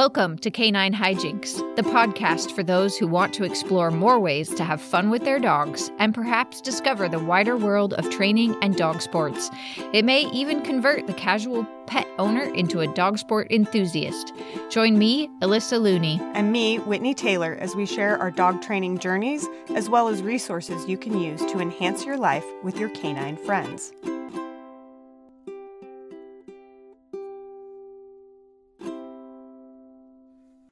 Welcome to Canine Hijinks, the podcast for those who want to explore more ways to have fun with their dogs and perhaps discover the wider world of training and dog sports. It may even convert the casual pet owner into a dog sport enthusiast. Join me, Alyssa Looney, and me, Whitney Taylor, as we share our dog training journeys as well as resources you can use to enhance your life with your canine friends.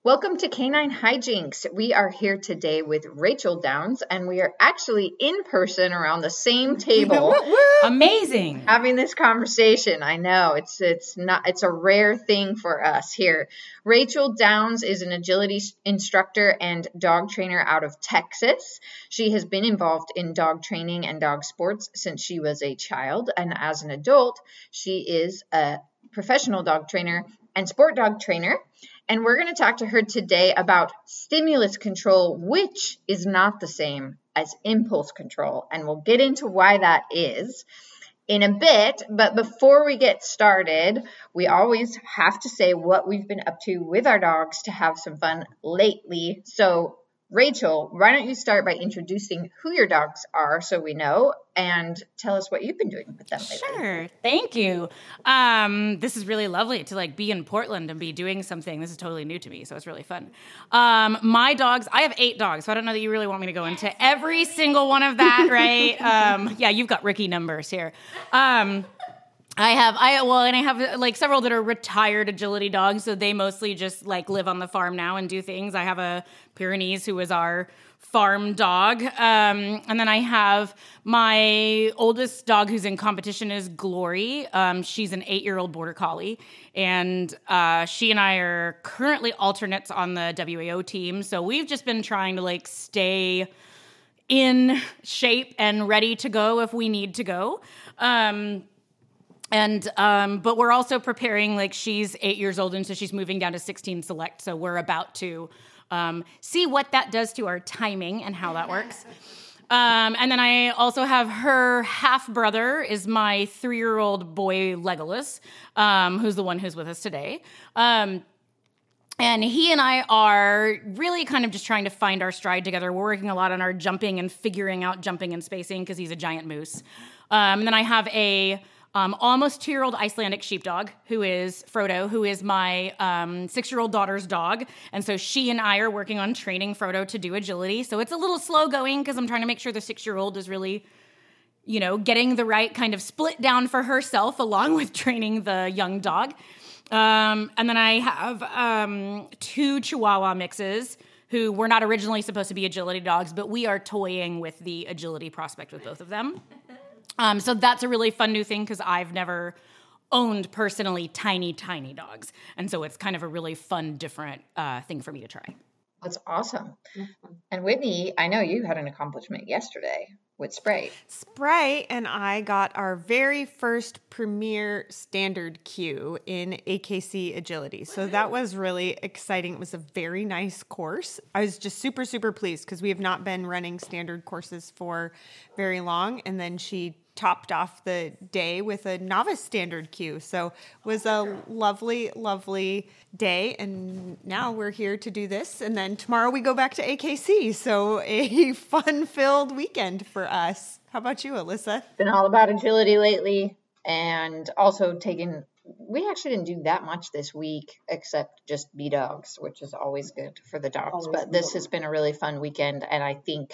Welcome to Canine Hijinks. We are here today with Rachel Downs, and we are actually in person around the same table. Amazing. Having this conversation. I know it's it's not it's a rare thing for us here. Rachel Downs is an agility instructor and dog trainer out of Texas. She has been involved in dog training and dog sports since she was a child, and as an adult, she is a professional dog trainer and sport dog trainer and we're going to talk to her today about stimulus control, which is not the same as impulse control. And we'll get into why that is in a bit. But before we get started, we always have to say what we've been up to with our dogs to have some fun lately. So, Rachel, why don't you start by introducing who your dogs are so we know and tell us what you've been doing with them lately. Sure. Thank you. Um, this is really lovely to like be in Portland and be doing something. This is totally new to me, so it's really fun. Um, my dogs, I have eight dogs, so I don't know that you really want me to go into every single one of that, right? um, yeah, you've got Ricky numbers here. Um, I have I well and I have like several that are retired agility dogs so they mostly just like live on the farm now and do things. I have a Pyrenees who is our farm dog. Um, and then I have my oldest dog who's in competition is Glory. Um, she's an eight year old border collie. And uh, she and I are currently alternates on the WAO team. So we've just been trying to like stay in shape and ready to go if we need to go. Um, and um, but we're also preparing like she's eight years old and so she's moving down to 16 select so we're about to um, see what that does to our timing and how that works um, and then i also have her half brother is my three-year-old boy legolas um, who's the one who's with us today um, and he and I are really kind of just trying to find our stride together. We're working a lot on our jumping and figuring out jumping and spacing because he's a giant moose. Um, and then I have a um, almost two year old Icelandic sheepdog, who is Frodo, who is my um, six year old daughter's dog. And so she and I are working on training Frodo to do agility. So it's a little slow going because I'm trying to make sure the six year old is really, you know, getting the right kind of split down for herself along with training the young dog. Um, and then I have um, two Chihuahua mixes who were not originally supposed to be agility dogs, but we are toying with the agility prospect with both of them. Um, so that's a really fun new thing because I've never owned personally tiny, tiny dogs. And so it's kind of a really fun, different uh, thing for me to try. That's awesome. And Whitney, I know you had an accomplishment yesterday with Sprite. Sprite and I got our very first premier standard Q in AKC agility. So that was really exciting. It was a very nice course. I was just super, super pleased because we have not been running standard courses for very long. And then she topped off the day with a novice standard Q. So was a lovely, lovely day. And now we're here to do this. And then tomorrow we go back to AKC. So a fun filled weekend for us. How about you, Alyssa? Been all about agility lately and also taking we actually didn't do that much this week except just be dogs, which is always good for the dogs. Always but this has been a really fun weekend, and I think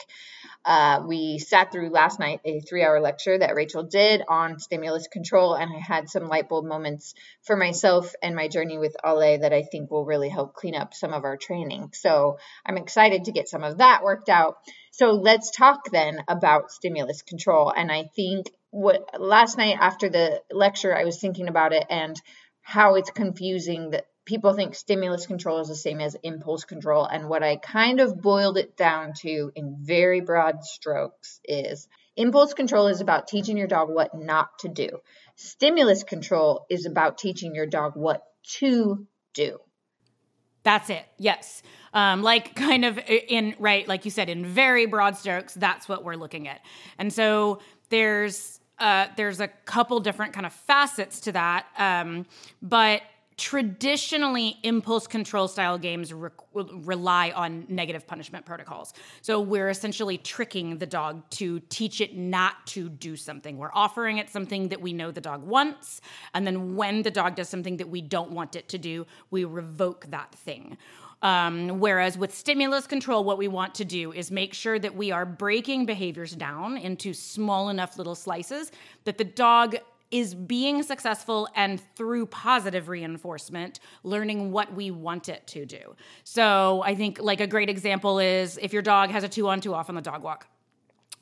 uh, we sat through last night a three-hour lecture that Rachel did on stimulus control, and I had some light bulb moments for myself and my journey with Ale that I think will really help clean up some of our training. So I'm excited to get some of that worked out. So let's talk then about stimulus control, and I think what last night after the lecture I was thinking about it and how it's confusing that people think stimulus control is the same as impulse control and what I kind of boiled it down to in very broad strokes is impulse control is about teaching your dog what not to do. Stimulus control is about teaching your dog what to do. That's it. Yes. Um, like kind of in right, like you said, in very broad strokes, that's what we're looking at. And so there's uh, there's a couple different kind of facets to that. Um, but traditionally impulse control style games re- rely on negative punishment protocols. So we're essentially tricking the dog to teach it not to do something. We're offering it something that we know the dog wants, and then when the dog does something that we don't want it to do, we revoke that thing. Um, whereas with stimulus control, what we want to do is make sure that we are breaking behaviors down into small enough little slices that the dog is being successful and through positive reinforcement, learning what we want it to do. So I think like a great example is if your dog has a two on two off on the dog walk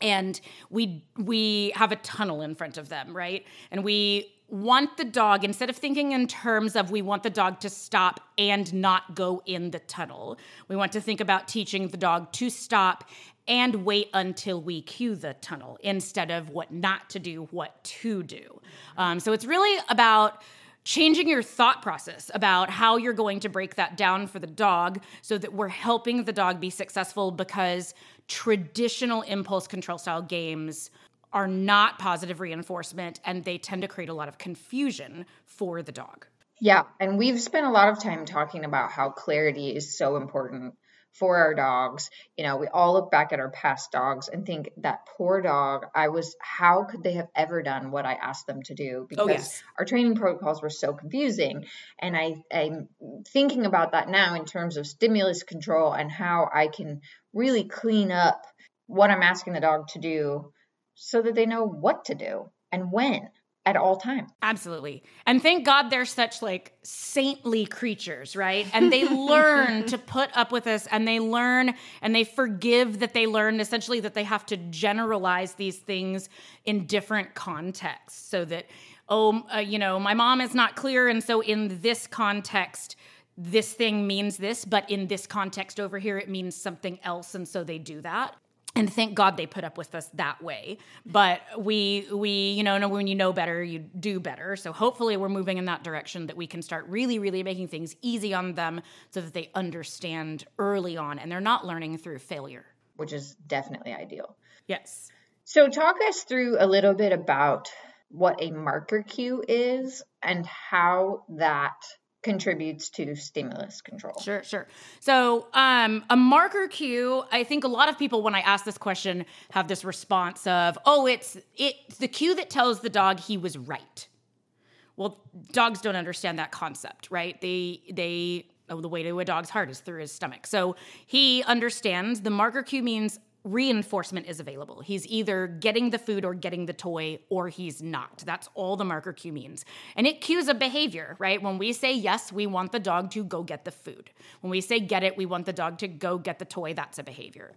and we we have a tunnel in front of them, right? And we want the dog instead of thinking in terms of we want the dog to stop and not go in the tunnel. We want to think about teaching the dog to stop and wait until we cue the tunnel instead of what not to do, what to do. Um, so it's really about changing your thought process about how you're going to break that down for the dog so that we're helping the dog be successful because traditional impulse control style games are not positive reinforcement and they tend to create a lot of confusion for the dog. Yeah, and we've spent a lot of time talking about how clarity is so important for our dogs. You know, we all look back at our past dogs and think that poor dog, I was how could they have ever done what I asked them to do oh, because oh, yes. our training protocols were so confusing. And I I'm thinking about that now in terms of stimulus control and how I can really clean up what I'm asking the dog to do so that they know what to do and when at all times. Absolutely. And thank God they're such like saintly creatures, right? And they learn to put up with us and they learn and they forgive that they learn essentially that they have to generalize these things in different contexts so that oh, uh, you know, my mom is not clear and so in this context this thing means this, but in this context over here, it means something else. And so they do that and thank God they put up with us that way. But we we you know when you know better, you do better. So hopefully we're moving in that direction that we can start really really making things easy on them so that they understand early on and they're not learning through failure, which is definitely ideal. Yes. So talk us through a little bit about what a marker cue is and how that contributes to stimulus control. Sure, sure. So, um, a marker cue, I think a lot of people when I ask this question have this response of, "Oh, it's it's the cue that tells the dog he was right." Well, dogs don't understand that concept, right? They they oh, the way to a dog's heart is through his stomach. So, he understands the marker cue means reinforcement is available. He's either getting the food or getting the toy, or he's not. That's all the marker cue means. And it cues a behavior, right? When we say yes, we want the dog to go get the food. When we say get it, we want the dog to go get the toy. That's a behavior.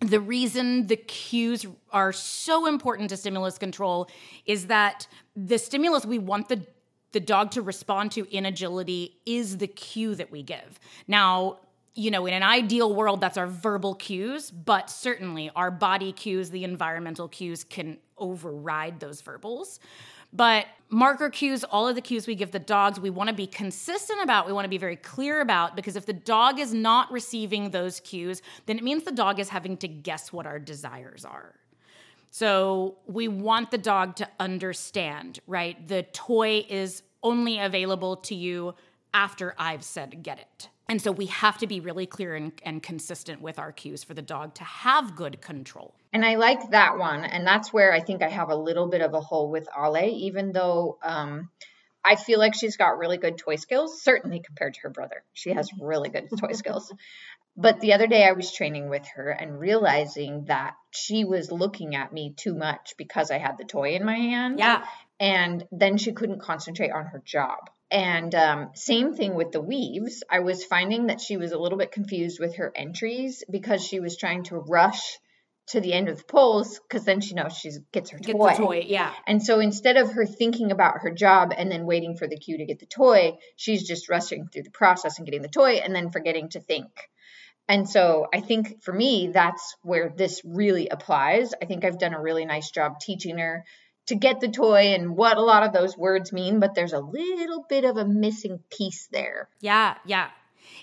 The reason the cues are so important to stimulus control is that the stimulus we want the the dog to respond to in agility is the cue that we give. Now, you know, in an ideal world, that's our verbal cues, but certainly our body cues, the environmental cues can override those verbals. But marker cues, all of the cues we give the dogs, we want to be consistent about, we want to be very clear about, because if the dog is not receiving those cues, then it means the dog is having to guess what our desires are. So we want the dog to understand, right? The toy is only available to you after I've said get it. And so we have to be really clear and, and, consistent with our cues for the dog to have good control. And I like that one. And that's where I think I have a little bit of a hole with Ale, even though um, I feel like she's got really good toy skills, certainly compared to her brother. She has really good toy skills. But the other day I was training with her and realizing that she was looking at me too much because I had the toy in my hand. Yeah. And then she couldn't concentrate on her job. And um, same thing with the weaves. I was finding that she was a little bit confused with her entries because she was trying to rush to the end of the poles because then she knows she gets her toy. Get the toy, yeah. And so instead of her thinking about her job and then waiting for the cue to get the toy, she's just rushing through the process and getting the toy and then forgetting to think. And so I think for me, that's where this really applies. I think I've done a really nice job teaching her to get the toy and what a lot of those words mean, but there's a little bit of a missing piece there. Yeah, yeah.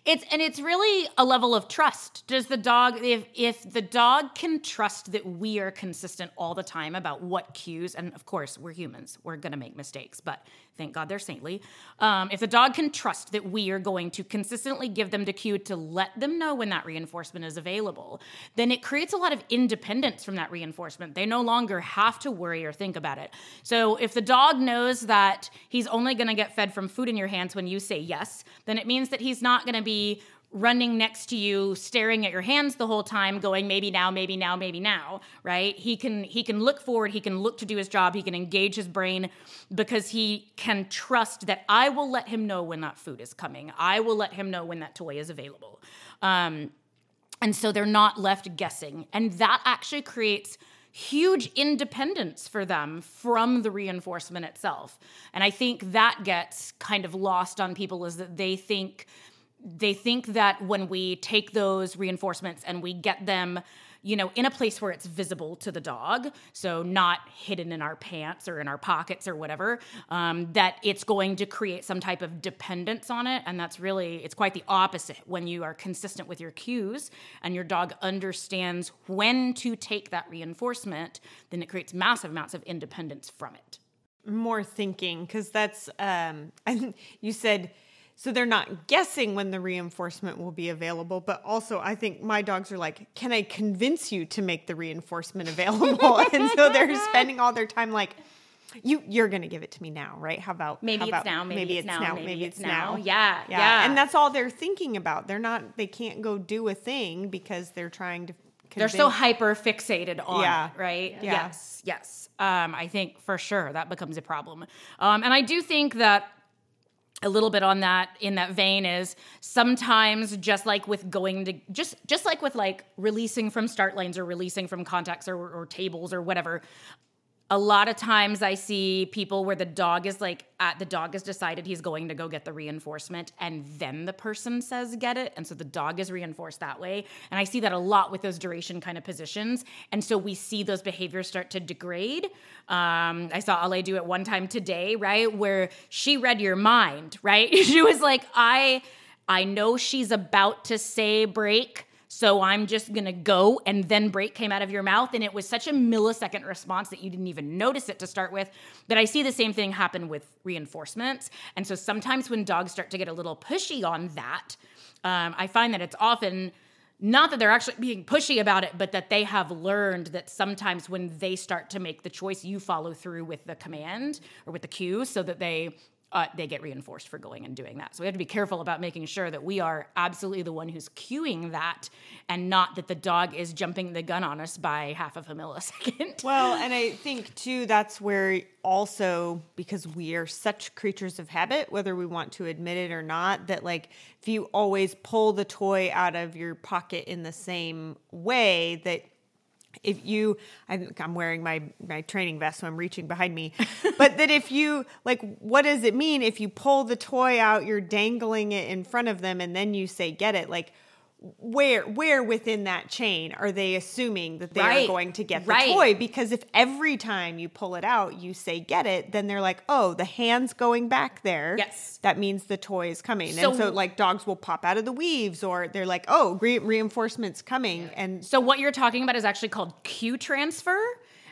It's and it's really a level of trust. Does the dog if if the dog can trust that we are consistent all the time about what cues and of course we're humans, we're going to make mistakes, but thank God they're saintly. Um, if the dog can trust that we are going to consistently give them the cue to let them know when that reinforcement is available, then it creates a lot of independence from that reinforcement. They no longer have to worry or think about it. So if the dog knows that he's only going to get fed from food in your hands when you say yes, then it means that he's not going to be running next to you staring at your hands the whole time going maybe now maybe now maybe now right? He can he can look forward he can look to do his job he can engage his brain because he can trust that i will let him know when that food is coming. I will let him know when that toy is available. Um, and so they're not left guessing. And that actually creates huge independence for them from the reinforcement itself. And i think that gets kind of lost on people is that they think they think that when we take those reinforcements and we get them you know in a place where it's visible to the dog so not hidden in our pants or in our pockets or whatever um, that it's going to create some type of dependence on it. And that's really it's quite the opposite when you are consistent with your cues and your dog understands when to take that reinforcement then it creates massive amounts of independence from it. More thinking because that's um you said so they're not guessing when the reinforcement will be available but also i think my dogs are like can i convince you to make the reinforcement available and so they're spending all their time like you you're gonna give it to me now right how about maybe how it's now maybe, it's, now, maybe, it's, now. now. Yeah, yeah yeah and that's all they're thinking about they're not they can't go do a thing because they're trying to they're so hyper fixated on Yeah. it, right? Yeah. Yes, yes. Um, I think for sure that becomes a problem. Um, and I do think that a little bit on that in that vein is sometimes just like with going to just just like with like releasing from start lanes or releasing from contacts or, or tables or whatever a lot of times i see people where the dog is like at the dog has decided he's going to go get the reinforcement and then the person says get it. And so the dog is reinforced that way. And i see that a lot with those duration kind of positions. And so we see those behaviors start to degrade. Um, i saw ale do it one time today right where she read your mind right? She was like i i know she's about to say break so I'm just gonna go, and then break came out of your mouth, and it was such a millisecond response that you didn't even notice it to start with. That I see the same thing happen with reinforcements, and so sometimes when dogs start to get a little pushy on that, um, I find that it's often not that they're actually being pushy about it, but that they have learned that sometimes when they start to make the choice, you follow through with the command or with the cue, so that they uh, they get reinforced for going and doing that. So we have to be careful about making sure that we are absolutely the one who's cueing that and not that the dog is jumping the gun on us by half of a millisecond. Well, and I think too that's where also because we are such creatures of habit, whether we want to admit it or not, that like if you always pull the toy out of your pocket in the same way that if you I think I'm wearing my my training vest so I'm reaching behind me. But that if you like what does it mean if you pull the toy out you're dangling it in front of them and then you say get it. Like where where within that chain are they assuming that they Right. are going to get the Right. toy because if every time you pull it out you say get it then they're like oh the hand's going back there Yes. that means the toy is coming So- and so like dogs will pop out of the weaves or they're like oh re- reinforcements coming and So what you're talking about is actually called cue transfer.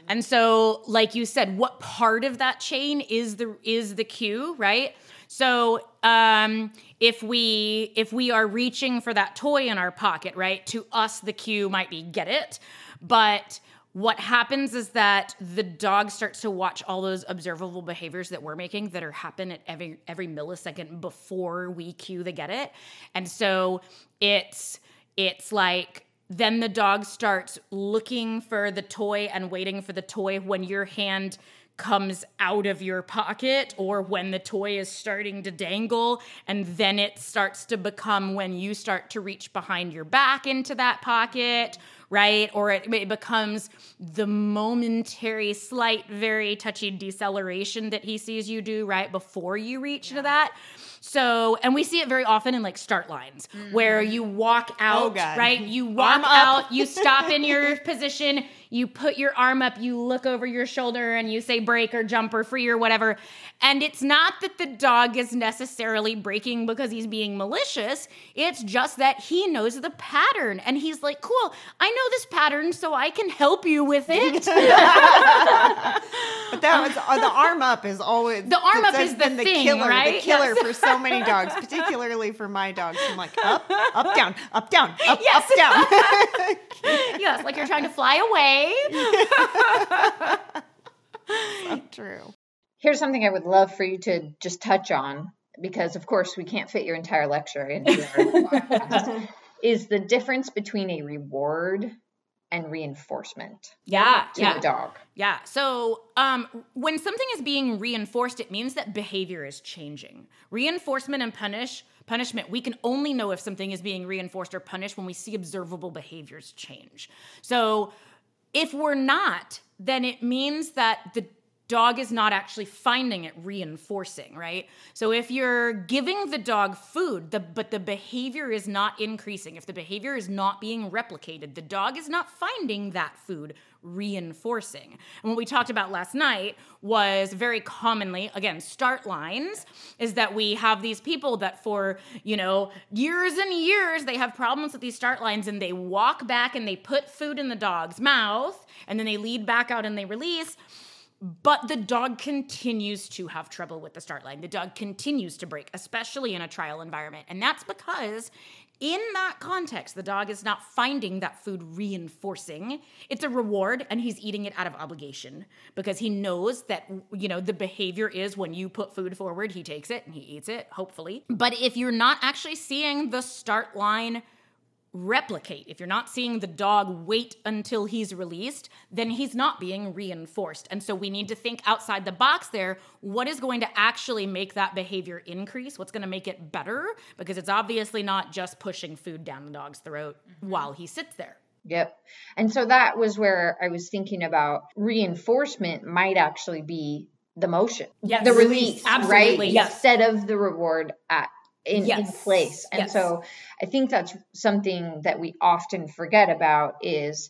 And so like you said, what part of that chain is the is the cue, right? So um, if we if we are reaching for that toy in our pocket, right? To us the cue might be get it, but what happens is that the dog starts to watch all those observable behaviors that we're making that are happen at every every millisecond before we cue the get it. And so it's it's like then the dog starts looking for the toy and waiting for the toy when your hand comes out of your pocket or when the toy is starting to dangle. And then it starts to become when you start to reach behind your back into that pocket right? Or it, it becomes the momentary slight very touchy deceleration that he sees you do right? Before you reach to that So, and we see it very often in like start lines where mm-hmm. you walk out, oh, God. right? You walk out, you stop in your position, you put your arm up, you look over your shoulder and you say break or jump or free or whatever. And it's not that the dog is necessarily breaking because he's being malicious. It's just that he knows the pattern and he's like, cool, I know this pattern, so I can help you with it. But that was uh, the arm up is always The arm up is the been thing, killer, right? The killer Yes. for so many dogs, particularly for my dogs. I'm like up, up, down, up, down, up, Yes. up, down. yes, like you're trying to fly away. True. Here's something I would love for you to just touch on because, of course, we can't fit your entire lecture into our is the difference between a reward and reinforcement Yeah, to yeah. the dog. Yeah. So um, when something is being reinforced, it means that behavior is changing. Reinforcement and punish punishment, we can only know if something is being reinforced or punished when we see observable behaviors change. So if we're not, then it means that the dog is not actually finding it reinforcing, right? So if you're giving the dog food, the, but the behavior is not increasing, if the behavior is not being replicated, the dog is not finding that food reinforcing. And what we talked about last night was very commonly, again, start lines, is that we have these people that for, you know, years and years, they have problems with these start lines and they walk back and they put food in the dog's mouth and then they lead back out and they release. But the dog continues to have trouble with the start line. The dog continues to break, especially in a trial environment. And that's because in that context, the dog is not finding that food reinforcing. It's a reward and he's eating it out of obligation because he knows that, you know, the behavior is when you put food forward, he takes it and he eats it, hopefully. But if you're not actually seeing the start line replicate. If you're not seeing the dog wait until he's released, then he's not being reinforced. And so we need to think outside the box there. What is going to actually make that behavior increase? What's going to make it better? Because it's obviously not just pushing food down the dog's throat mm-hmm. while he sits there. Yep. And so that was where I was thinking about reinforcement might actually be the motion, Yes. the release, Absolutely, right? yes. Instead of the reward at in, in place. And yes. so I think that's something that we often forget about is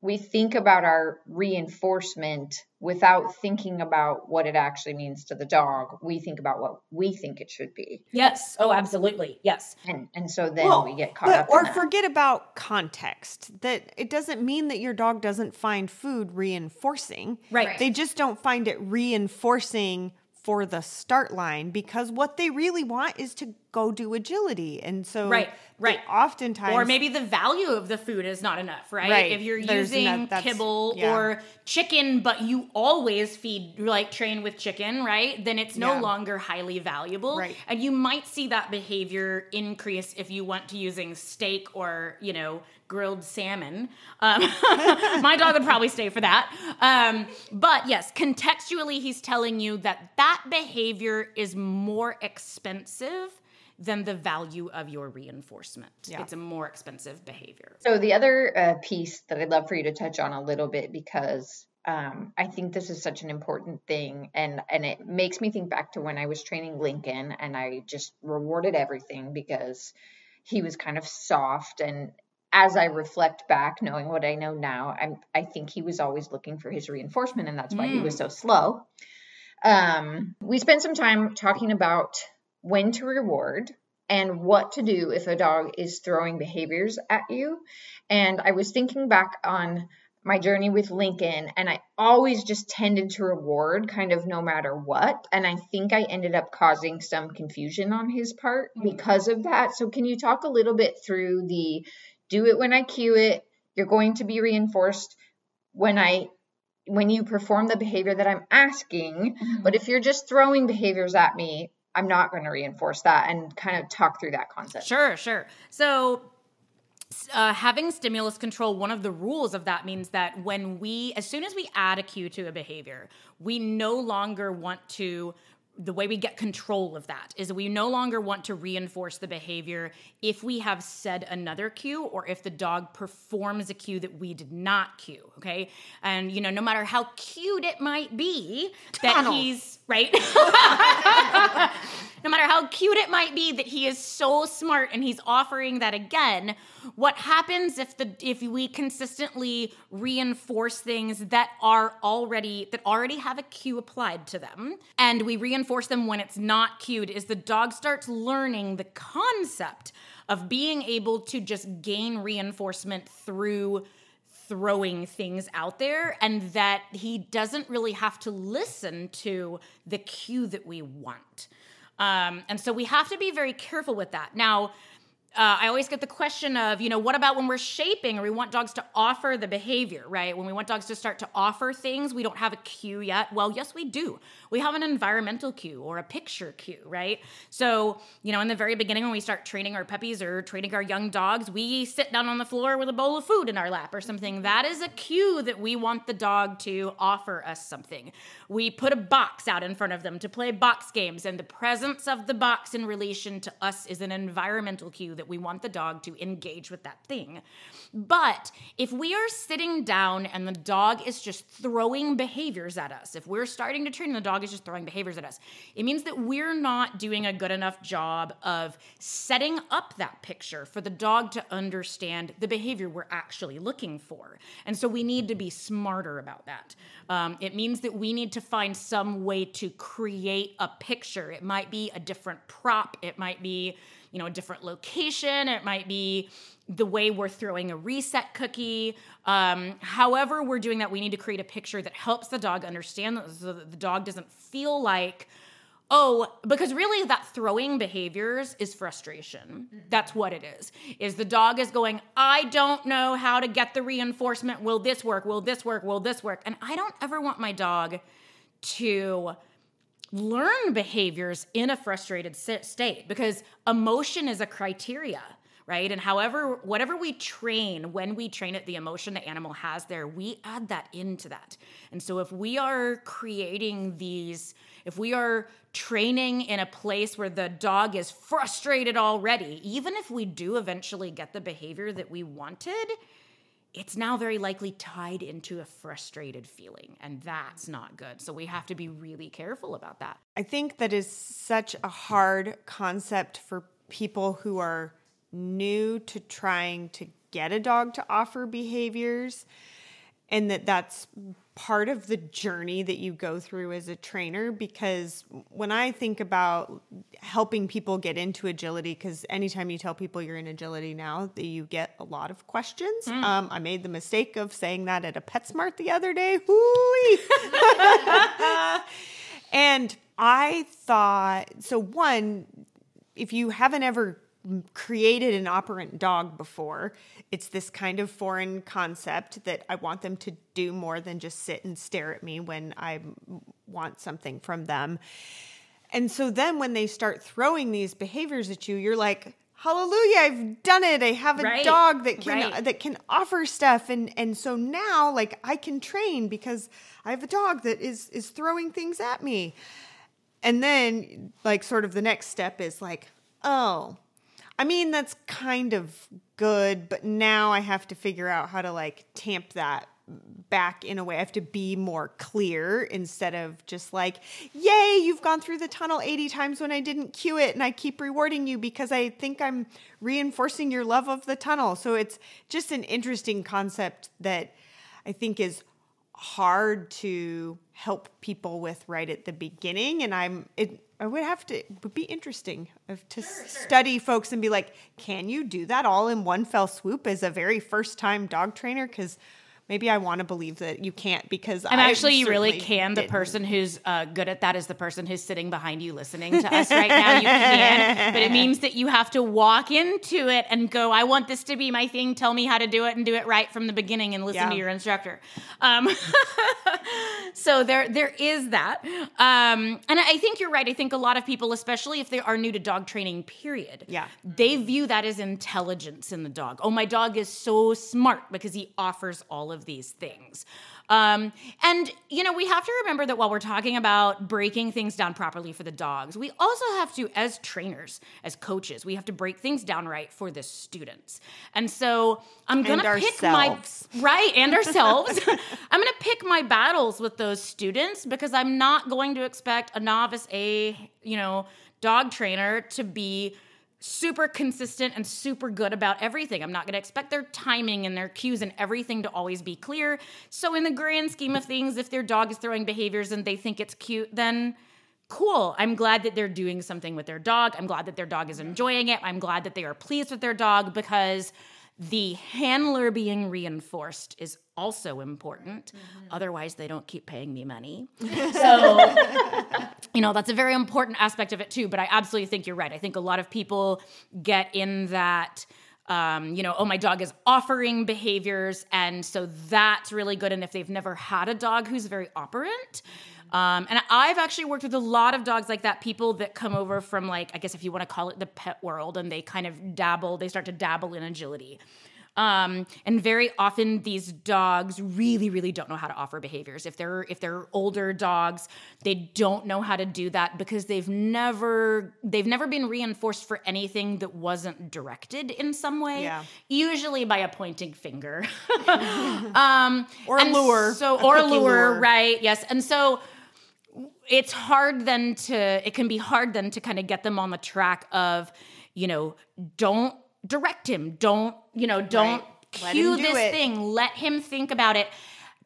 we think about our reinforcement without thinking about what it actually means to the dog. We think about what we think it should be. Yes. Oh, absolutely. Yes. And and so then Well, we get caught but- up or that. forget about context. That it doesn't mean that your dog doesn't find food reinforcing. Right. They just don't find it reinforcing for the start line because what they really want is to go do agility. And so Right, right. oftentimes Or maybe the value of the food is not enough, right? Right. If you're There's using that's- kibble yeah. or chicken, but you always feed, like train with chicken, right? Then it's no Yeah. longer highly valuable. Right. And you might see that behavior increase if you went to using steak or, you know, grilled salmon. Um, my dog would probably stay for that. Um, but yes, contextually, he's telling you that that behavior is more expensive than the value of your reinforcement. Yeah. It's a more expensive behavior. So the other uh, piece that I'd love for you to touch on a little bit because um, I think this is such an important thing, and and it makes me think back to when I was training Lincoln, and I just rewarded everything because he was kind of soft and. As I reflect back, knowing what I know now, I I think he was always looking for his reinforcement, and that's why he was so slow. Um, we spent some time talking about when to reward and what to do if a dog is throwing behaviors at you. And I was thinking back on my journey with Lincoln, and I always just tended to reward kind of no matter what. And I think I ended up causing some confusion on his part mm-hmm. because of that. So, can you talk a little bit through the do it when I cue it? You're going to be reinforced when I when you perform the behavior that I'm asking. Mm-hmm. But if you're just throwing behaviors at me, I'm not going to reinforce that and kind of talk through that concept. Sure, sure. So, uh, having stimulus control, one of the rules of that means that when we, as soon as we add a cue to a behavior, we no longer want to. The way we get control of that is we no longer want to reinforce the behavior if we have said another cue or if the dog performs a cue that we did not cue. Okay. And, you know, no matter how cute it might be that he's, right? no matter how cute it might be that he is so smart and he's offering that again, what happens if the if we consistently reinforce things that are already that already have a cue applied to them and we reinforce them when it's not cued is the dog starts learning the concept of being able to just gain reinforcement through throwing things out there and that he doesn't really have to listen to the cue that we want. Um, and so we have to be very careful with that. Now, uh, I always get the question of, you know, what about when we're shaping or we want dogs to offer the behavior, right? When we want dogs to start to offer things, we don't have a cue yet. Well, yes, we do. We have an environmental cue or a picture cue, right? So, you know, in the very beginning, when we start training our puppies or training our young dogs, we sit down on the floor with a bowl of food in our lap or something. That is a cue that we want the dog to offer us something. We put a box out in front of them to play box games, and the presence of the box in relation to us is an environmental cue that that we want the dog to engage with that thing. But if we are sitting down and the dog is just throwing behaviors at us, if we're starting to train and the dog is just throwing behaviors at us, it means that we're not doing a good enough job of setting up that picture for the dog to understand the behavior we're actually looking for. And so we need to be smarter about that. Um, it means that we need to find some way to create a picture. It might be a different prop, it might be you know a different location. It might be the way we're throwing a reset cookie. Um, however we're doing that we need to create a picture that helps the dog understand so that the dog doesn't feel like oh because really that throwing behaviors is frustration. That's what it is. Is the dog is going i don't know how to get the reinforcement. Will this work? Will this work? Will this work? And i don't ever want my dog to learn behaviors in a frustrated state because emotion is a criteria right? And however whatever we train when we train it the emotion the animal has there we add that into that. And so if we are creating these if we are training in a place where the dog is frustrated already even if we do eventually get the behavior that we wanted it's now very likely tied into a frustrated feeling, and that's not good. So we have to be really careful about that. I think that is such a hard concept for people who are new to trying to get a dog to offer behaviors and that that's part of the journey that you go through as a trainer because when I think about helping people get into agility, because anytime you tell people you're in agility now, that you get a lot of questions. Mm. Um, I made the mistake of saying that at a PetSmart the other day. and I thought so. One, if you haven't ever created an operant dog before. It's this kind of foreign concept that I want them to do more than just sit and stare at me when I want something from them. And so then when they start throwing these behaviors at you, you're like, hallelujah i've done it i have a right. dog that can right. that can offer stuff and and so now like i can train because i have a dog that is is throwing things at me and then like sort of the next step is like oh I mean, that's kind of good, but now I have to figure out how to like tamp that back in a way. I have to be more clear instead of just like, yay, you've gone through the tunnel 80 times when I didn't cue it, and I keep rewarding you because I think I'm reinforcing your love of the tunnel. So it's just an interesting concept that I think is hard to help people with right at the beginning and i'm it I would have to. It would be interesting to sure, sure. study folks and be like, can you do that all in one fell swoop as a very first time dog trainer? Because maybe I want to believe that you can't because and I actually you really can. Didn't. The person who's uh, good at that is the person who's sitting behind you listening to us right now. You can, but it means that you have to walk into it and go, "I want this to be my thing. Tell me how to do it and do it right from the beginning and listen yeah. to your instructor." Um, so there there is that, um, and I think you're right. I think a lot of people, especially if they are new to dog training, period, yeah, they view that as intelligence in the dog. Oh, my dog is so smart because he offers all of these things. Um, and, you know, we have to remember that while we're talking about breaking things down properly for the dogs, we also have to, as trainers, as coaches, we have to break things down right for the students. And so I'm going to pick my, right, and ourselves. I'm going to pick my battles with those students because I'm not going to expect a novice A, you know, dog trainer to be super consistent and super good about everything. I'm not going to expect their timing and their cues and everything to always be clear. So, in the grand scheme of things, if their dog is throwing behaviors and they think it's cute, then cool. I'm glad that they're doing something with their dog. I'm glad that their dog is enjoying it. I'm glad that they are pleased with their dog because the handler being reinforced is also important. Mm-hmm. Otherwise, they don't keep paying me money. So, you know, that's a very important aspect of it too. But I absolutely think you're right. I think a lot of people get in that. Um, you know, oh, my dog is offering behaviors. And so that's really good. And if they've never had a dog who's very operant, um, and I've actually worked with a lot of dogs like that, people that come over from, like, I guess if you want to call it the pet world, and they kind of dabble, they start to dabble in agility. Um, and very often these dogs really, really don't know how to offer behaviors. If they're if they're older dogs, they don't know how to do that because they've never they've never been reinforced for anything that wasn't directed in some way. Yeah. Usually by a pointing finger. um, or a lure. So or a lure, lure, right? Yes. And so it's hard then to it can be hard then to kind of get them on the track of, you know, don't direct him. Don't, you know, don't right. cue this it. thing. Let him think about it.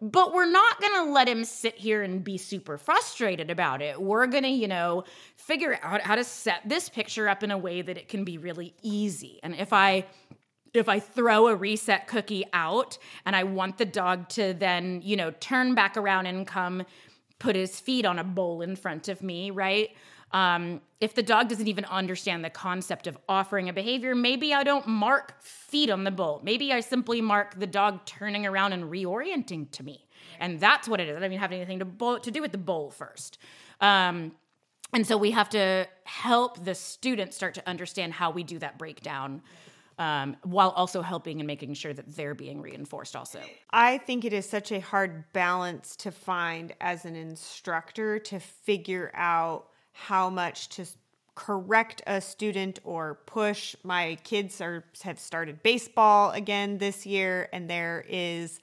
But we're not going to let him sit here and be super frustrated about it. We're going to, you know, figure out how to set this picture up in a way that it can be really easy. And if I if I throw a reset cookie out and I want the dog to then, you know, turn back around and come put his feet on a bowl in front of me, right? Um, if the dog doesn't even understand the concept of offering a behavior, maybe I don't mark feet on the bowl. Maybe I simply mark the dog turning around and reorienting to me. And that's what it is. I don't even have anything to, bowl, to do with the bowl first. Um, and so we have to help the students start to understand how we do that breakdown. Um, while also helping and making sure that they're being reinforced also. I think it is such a hard balance to find as an instructor to figure out how much to correct a student or push. My kids are have started baseball again this year, and there is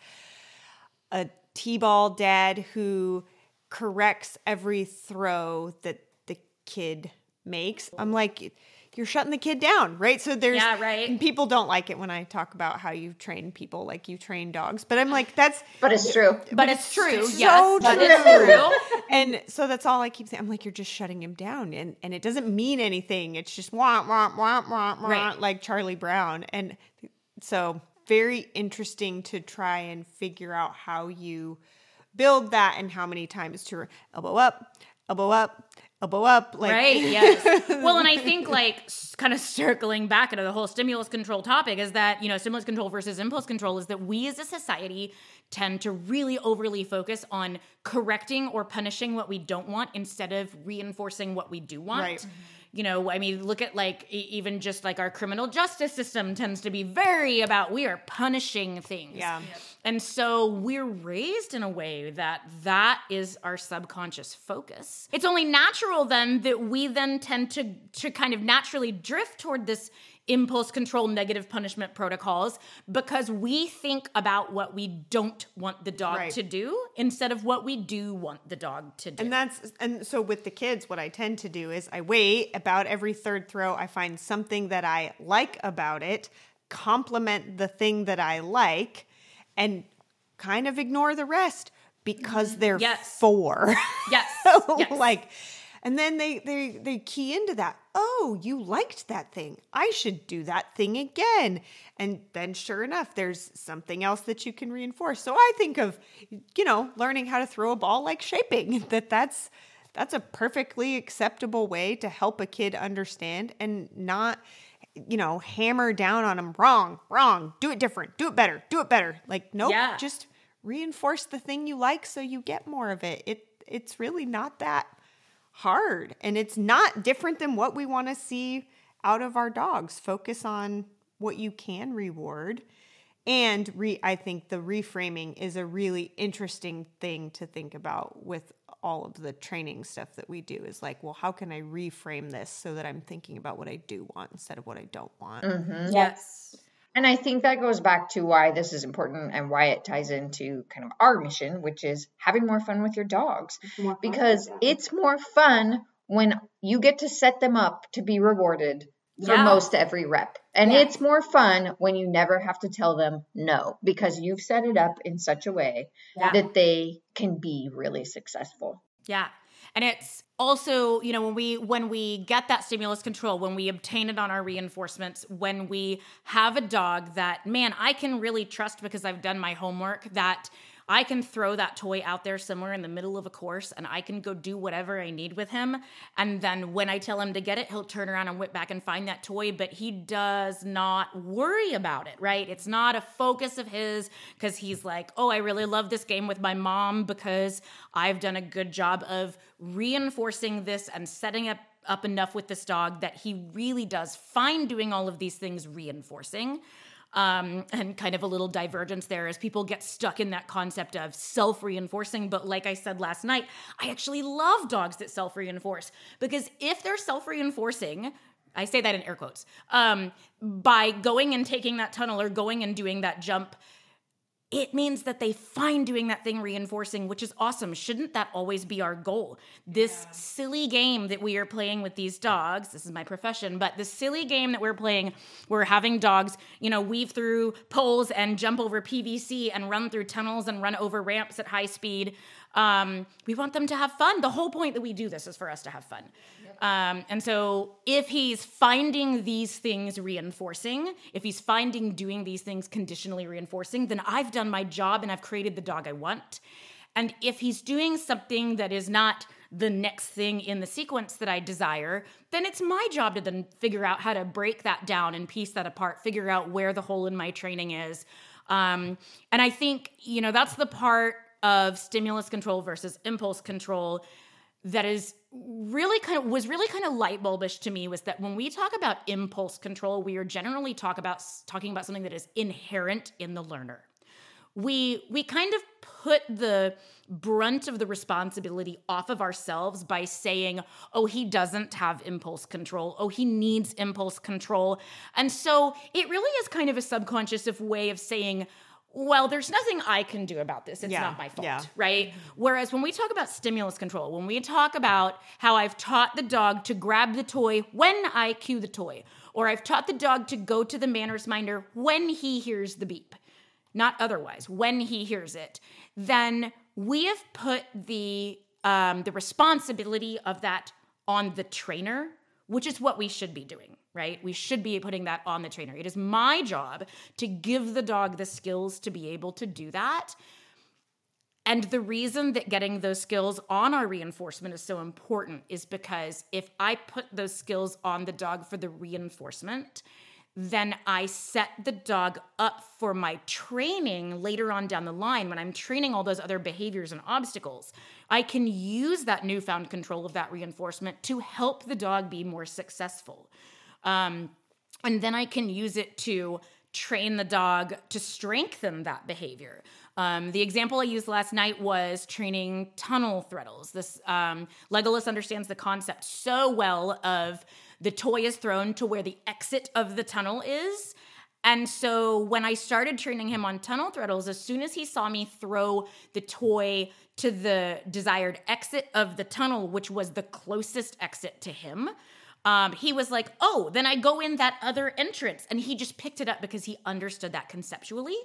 a T-ball dad who corrects every throw that the kid makes. I'm like you're shutting the kid down, right? So there's yeah, right. people don't like it when I talk about how you train people like you train dogs, but I'm like that's but it's true. But, but it's, it's, true. So yes, true. it's true. and so that's all I keep saying. I'm like you're just shutting him down, and and it doesn't mean anything. It's just wah wah wah wah wah right. like Charlie Brown, and so very interesting to try and figure out how you build that and how many times to elbow up, elbow up, elbow up like right yes. Well and i think like kind of circling back into the whole stimulus control topic is that you know stimulus control versus impulse control is that we as a society tend to really overly focus on correcting or punishing what we don't want instead of reinforcing what we do want. Right you know i mean look at like even just like our criminal justice system tends to be very about we are punishing things. Yeah. And so we're raised in a way that that is our subconscious focus. It's only natural then that we then tend to to kind of naturally drift toward this impulse control negative punishment protocols because we think about what we don't want the dog right. to do instead of what we do want the dog to do. And that's and so with the kids what I tend to do is I wait about every third throw I find something that I like about it, compliment the thing that I like and kind of ignore the rest because mm-hmm. they're yes. four. Yes. yes. like and then they they they key into that. Oh, you liked that thing. I should do that thing again. And then sure enough, there's something else that you can reinforce. So I think of you know, learning how to throw a ball like shaping. That that's that's a perfectly acceptable way to help a kid understand and not you know, hammer down on them wrong, wrong, do it different, do it better, do it better. Like nope, yeah. just reinforce the thing you like so you get more of it. It it's really not that hard and it's not different than what we want to see out of our dogs. Focus on what you can reward. And re- I think the reframing is a really interesting thing to think about with all of the training stuff that we do is like, well, how can I reframe this so that I'm thinking about what I do want instead of what I don't want? Mm-hmm. Yes. And I think that goes back to why this is important and why it ties into kind of our mission, which is having more fun with your dogs. Because it's more fun when you get to set them up to be rewarded for Yeah. most every rep. And Yeah. it's more fun when you never have to tell them no because you've set it up in such a way Yeah. that they can be really successful. Yeah. And it's also, you know, when we when we get that stimulus control, when we obtain it on our reinforcements, when we have a dog that man, I can really trust because I've done my homework that I can throw that toy out there somewhere in the middle of a course and I can go do whatever I need with him. And then when I tell him to get it, he'll turn around and whip back and find that toy, but he does not worry about it, right? It's not a focus of his because he's like, oh, I really love this game with my mom because I've done a good job of reinforcing this and setting up up enough with this dog that he really does find doing all of these things reinforcing um, and kind of a little divergence there as people get stuck in that concept of self reinforcing. But like I said last night, I actually love dogs that self reinforce because if they're self reinforcing, I say that in air quotes, um, by going and taking that tunnel or going and doing that jump, it means that they find doing that thing reinforcing, which is awesome. Shouldn't that always be our goal? This silly game that we are playing with these dogs, this is my profession, but the silly game that we're playing, we're having dogs, you know, weave through poles and jump over PVC and run through tunnels and run over ramps at high speed. Um, we want them to have fun. The whole point that we do this is for us to have fun. Um, and so, if he's finding these things reinforcing, if he's finding doing these things conditionally reinforcing, then I've done my job and I've created the dog I want. And if he's doing something that is not the next thing in the sequence that I desire, then it's my job to then figure out how to break that down and piece that apart, figure out where the hole in my training is. Um, and I think, you know, that's the part of stimulus control versus impulse control that is really kind of was really kind of light bulbish to me was that when we talk about impulse control we are generally talk about talking about something that is inherent in the learner. We we kind of put the brunt of the responsibility off of ourselves by saying oh he doesn't have impulse control. Oh he needs impulse control. And so it really is kind of a subconscious way of saying well there's nothing i can do about this it's Yeah, not my fault yeah. right? Whereas when we talk about stimulus control, when we talk about how I've taught the dog to grab the toy when I cue the toy, or I've taught the dog to go to the manners minder when he hears the beep, not otherwise, when he hears it, then we have put the um, the responsibility of that on the trainer, which is what we should be doing, right? We should be putting that on the trainer. It is my job to give the dog the skills to be able to do that. And the reason that getting those skills on our reinforcement is so important is because if I put those skills on the dog for the reinforcement, then I set the dog up for my training later on down the line when I'm training all those other behaviors and obstacles. I can use that newfound control of that reinforcement to help the dog be more successful. Um, and then I can use it to train the dog to strengthen that behavior. Um, the example I used last night was training tunnel threadles. This um, Legolas understands the concept so well of the toy is thrown to where the exit of the tunnel is. And so when I started training him on tunnel threadles, as soon as he saw me throw the toy to the desired exit of the tunnel, which was the closest exit to him, um, he was like, oh, then I go in that other entrance. And he just picked it up because he understood that conceptually.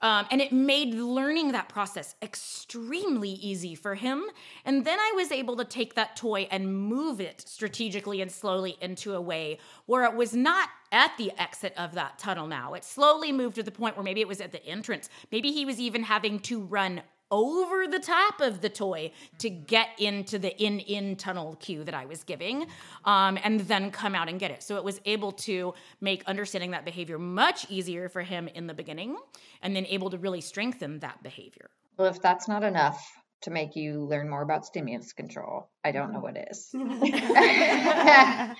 Um, and it made learning that process extremely easy for him. And then I was able to take that toy and move it strategically and slowly into a way where it was not at the exit of that tunnel now. It slowly moved to the point where maybe it was at the entrance. Maybe he was even having to run over the top of the toy to get into the in in tunnel cue that I was giving, um, and then come out and get it. So it was able to make understanding that behavior much easier for him in the beginning, and then able to really strengthen that behavior. Well, if that's not enough to make you learn more about stimulus control, I don't know what is.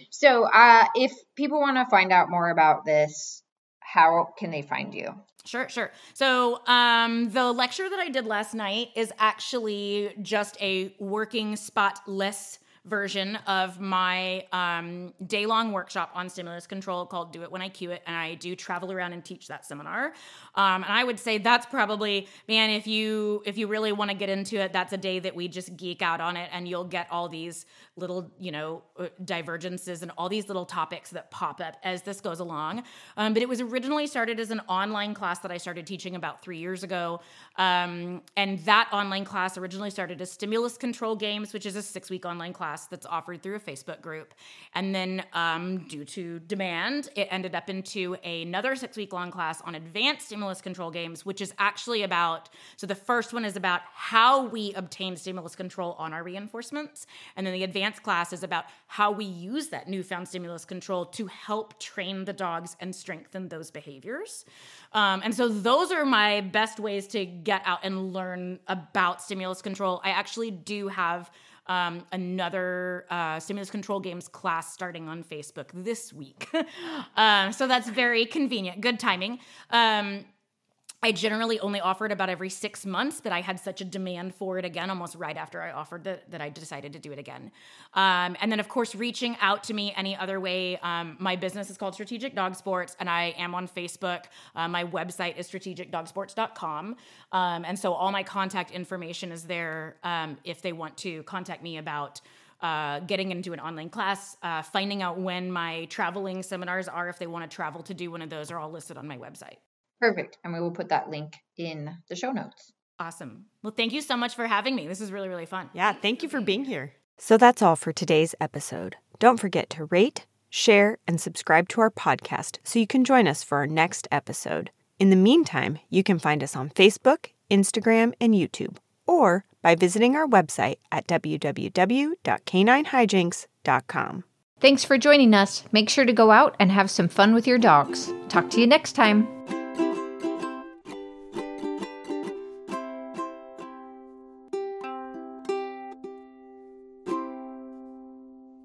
so, uh, if people want to find out more about this, how can they find you? Sure, sure. So, um, the lecture that I did last night is actually just a working spot less version of my um, day long workshop on stimulus control called Do It When I Cue It. And I do travel around and teach that seminar. Um, and I would say that's probably, man, if you if you really want to get into it, that's a day that we just geek out on it and you'll get all these little, you know, uh, divergences and all these little topics that pop up as this goes along. Um, but it was originally started as an online class that I started teaching about three years ago. Um, and that online class originally started as Stimulus Control Games, which is a six week online class that's offered through a Facebook group. And then, um, due to demand, it ended up into another six week long class on advanced stimulus control games, which is actually about so the first one is about how we obtain stimulus control on our reinforcements. And then the advanced class is about how we use that newfound stimulus control to help train the dogs and strengthen those behaviors. Um, and so those are my best ways to get out and learn about stimulus control. I actually do have um, another uh, stimulus control games class starting on Facebook this week. um, so that's very convenient, good timing. Um, I generally only offer it about every six months, but I had such a demand for it again almost right after I offered that I decided to do it again. Um, and then, of course, reaching out to me any other way. Um, my business is called Strategic Dog Sports, and I am on Facebook. Uh, my website is strategicdogsports.com. Um, and so all my contact information is there um, if they want to contact me about. Uh, getting into an online class, uh, finding out when my traveling seminars are, if they want to travel to do one of those, are all listed on my website. Perfect. And we will put that link in the show notes. Awesome. Well, thank you so much for having me. This is really, really fun. Yeah, thank you for being here. So that's all for today's episode. Don't forget to rate, share, and subscribe to our podcast so you can join us for our next episode. In the meantime, you can find us on Facebook, Instagram, and YouTube, or by visiting our website at www.caninehijinks.com. Thanks for joining us. Make sure to go out and have some fun with your dogs. Talk to you next time.